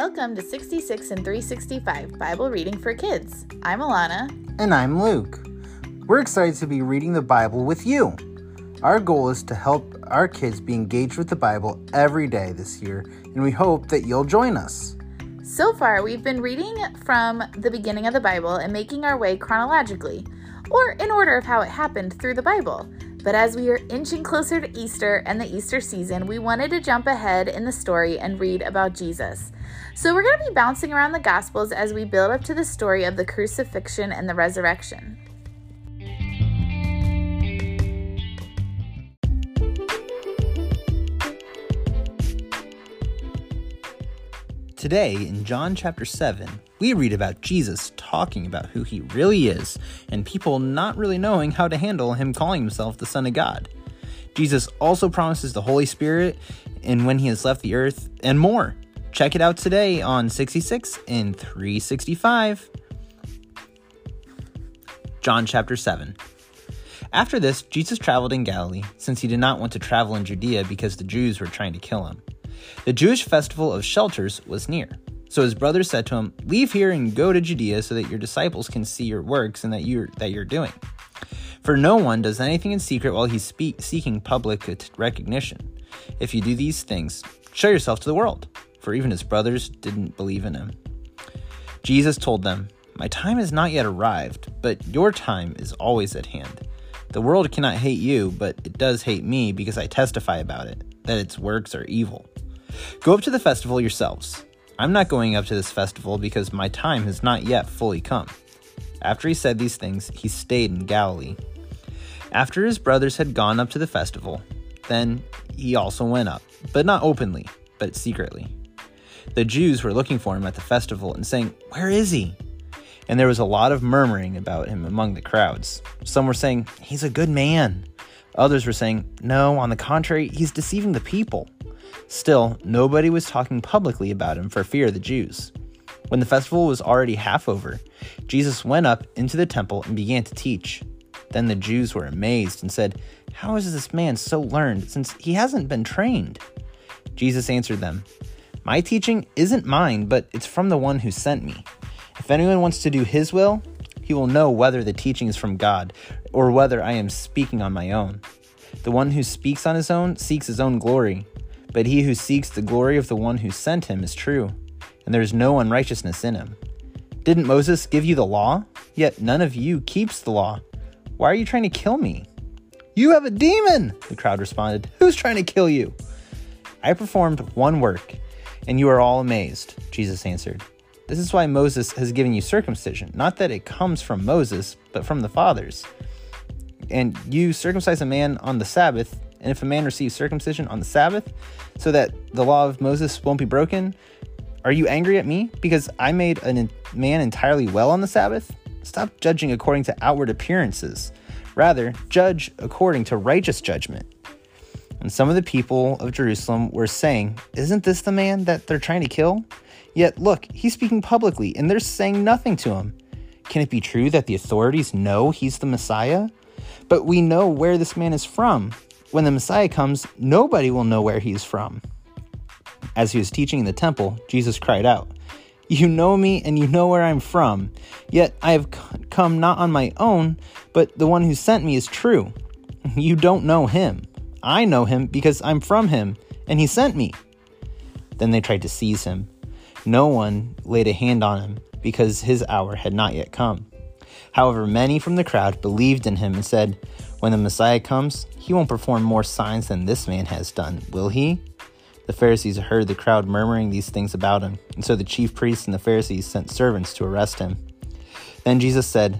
Welcome to 66 in 365 Bible Reading for Kids. I'm Alana. And I'm Luke. We're excited to be reading the Bible with you. Our goal is to help our kids be engaged with the Bible every day this year, and we hope that you'll join us. So far, we've been reading from the beginning of the Bible and making our way chronologically, or in order of how it happened through the Bible. But as we are inching closer to Easter and the Easter season, we wanted to jump ahead in the story and read about Jesus. So we're going to be bouncing around the Gospels as we build up to the story of the crucifixion and the resurrection. Today, in John chapter 7, we read about Jesus talking about who he really is and people not really knowing how to handle him calling himself the Son of God. Jesus also promises the Holy Spirit and when he has left the earth and more. Check it out today on 66 in 365. John chapter 7. After this, Jesus traveled in Galilee, since he did not want to travel in Judea because the Jews were trying to kill him. The Jewish festival of shelters was near. So his brothers said to him, "Leave here and go to Judea so that your disciples can see your works and that you're that you're doing." For no one does anything in secret while he's speak, seeking public recognition. If you do these things, show yourself to the world. For even his brothers didn't believe in him. Jesus told them, My time has not yet arrived, but your time is always at hand. The world cannot hate you, but it does hate me because I testify about it, that its works are evil. Go up to the festival yourselves. I'm not going up to this festival because my time has not yet fully come. After he said these things, he stayed in Galilee. After his brothers had gone up to the festival, then he also went up, but not openly, but secretly. The Jews were looking for him at the festival and saying, Where is he? And there was a lot of murmuring about him among the crowds. Some were saying, He's a good man. Others were saying, No, on the contrary, he's deceiving the people. Still, nobody was talking publicly about him for fear of the Jews. When the festival was already half over, Jesus went up into the temple and began to teach. Then the Jews were amazed and said, How is this man so learned, since he hasn't been trained? Jesus answered them, My teaching isn't mine, but it's from the one who sent me. If anyone wants to do his will, he will know whether the teaching is from God or whether I am speaking on my own. The one who speaks on his own seeks his own glory but he who seeks the glory of the one who sent him is true, and there is no unrighteousness in him. Didn't Moses give you the law? Yet none of you keeps the law. Why are you trying to kill me? You have a demon, the crowd responded. Who's trying to kill you? I performed one work, and you are all amazed, Jesus answered. This is why Moses has given you circumcision, not that it comes from Moses, but from the fathers. And you circumcise a man on the Sabbath, and if a man receives circumcision on the Sabbath, so that the law of Moses won't be broken, are you angry at me because I made a man entirely well on the Sabbath? Stop judging according to outward appearances. Rather, judge according to righteous judgment. And some of the people of Jerusalem were saying, Isn't this the man that they're trying to kill? Yet look, he's speaking publicly, and they're saying nothing to him. Can it be true that the authorities know he's the Messiah? But we know where this man is from when the Messiah comes, nobody will know where he's from. As he was teaching in the temple, Jesus cried out, You know me and you know where I'm from, yet I have come not on my own, but the one who sent me is true. You don't know him. I know him because I'm from him, and he sent me. Then they tried to seize him. No one laid a hand on him because his hour had not yet come. However, many from the crowd believed in him and said, When the Messiah comes, he won't perform more signs than this man has done, will he? The Pharisees heard the crowd murmuring these things about him, and so the chief priests and the Pharisees sent servants to arrest him. Then Jesus said,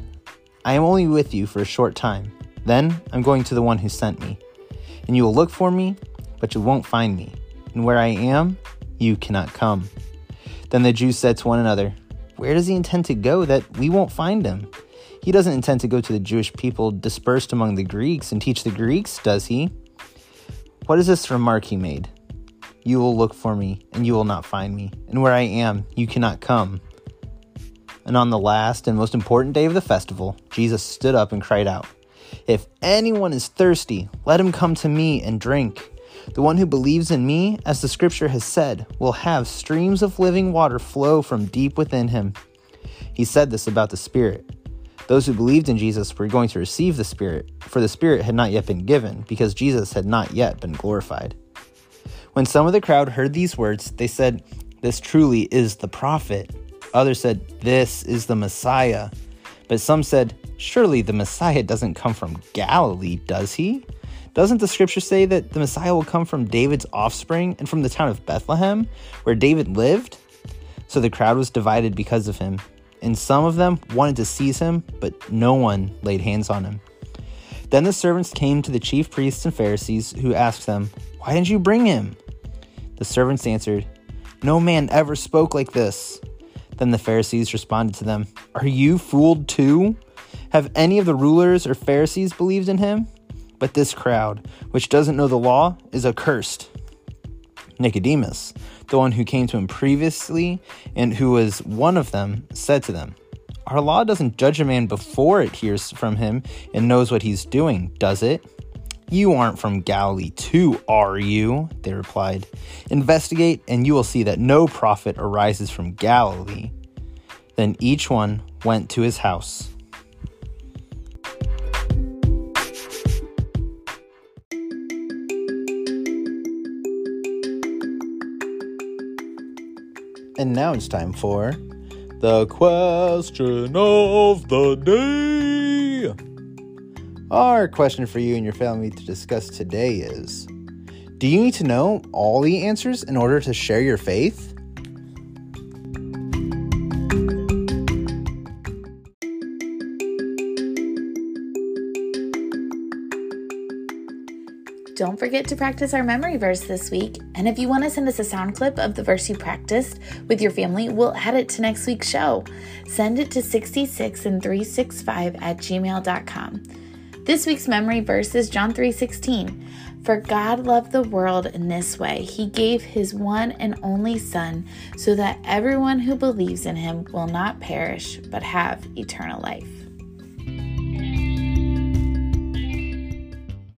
I am only with you for a short time. Then I'm going to the one who sent me. And you will look for me, but you won't find me. And where I am, you cannot come. Then the Jews said to one another, Where does he intend to go that we won't find him? He doesn't intend to go to the Jewish people dispersed among the Greeks and teach the Greeks, does he? What is this remark he made? You will look for me, and you will not find me, and where I am, you cannot come. And on the last and most important day of the festival, Jesus stood up and cried out, If anyone is thirsty, let him come to me and drink. The one who believes in me, as the scripture has said, will have streams of living water flow from deep within him. He said this about the Spirit. Those who believed in Jesus were going to receive the Spirit, for the Spirit had not yet been given, because Jesus had not yet been glorified. When some of the crowd heard these words, they said, This truly is the prophet. Others said, This is the Messiah. But some said, Surely the Messiah doesn't come from Galilee, does he? Doesn't the scripture say that the Messiah will come from David's offspring and from the town of Bethlehem, where David lived? So the crowd was divided because of him, and some of them wanted to seize him, but no one laid hands on him. Then the servants came to the chief priests and Pharisees, who asked them, Why didn't you bring him? The servants answered, No man ever spoke like this. Then the Pharisees responded to them, Are you fooled too? Have any of the rulers or Pharisees believed in him? But this crowd, which doesn't know the law, is accursed. Nicodemus, the one who came to him previously and who was one of them, said to them, Our law doesn't judge a man before it hears from him and knows what he's doing, does it? You aren't from Galilee too, are you? They replied. Investigate, and you will see that no prophet arises from Galilee. Then each one went to his house. And now it's time for the question of the day. Our question for you and your family to discuss today is Do you need to know all the answers in order to share your faith? Forget to practice our memory verse this week. And if you want to send us a sound clip of the verse you practiced with your family, we'll add it to next week's show. Send it to 66 in 365 at gmail.com. This week's memory verse is John 3:16. For God loved the world in this way. He gave his one and only son so that everyone who believes in him will not perish but have eternal life.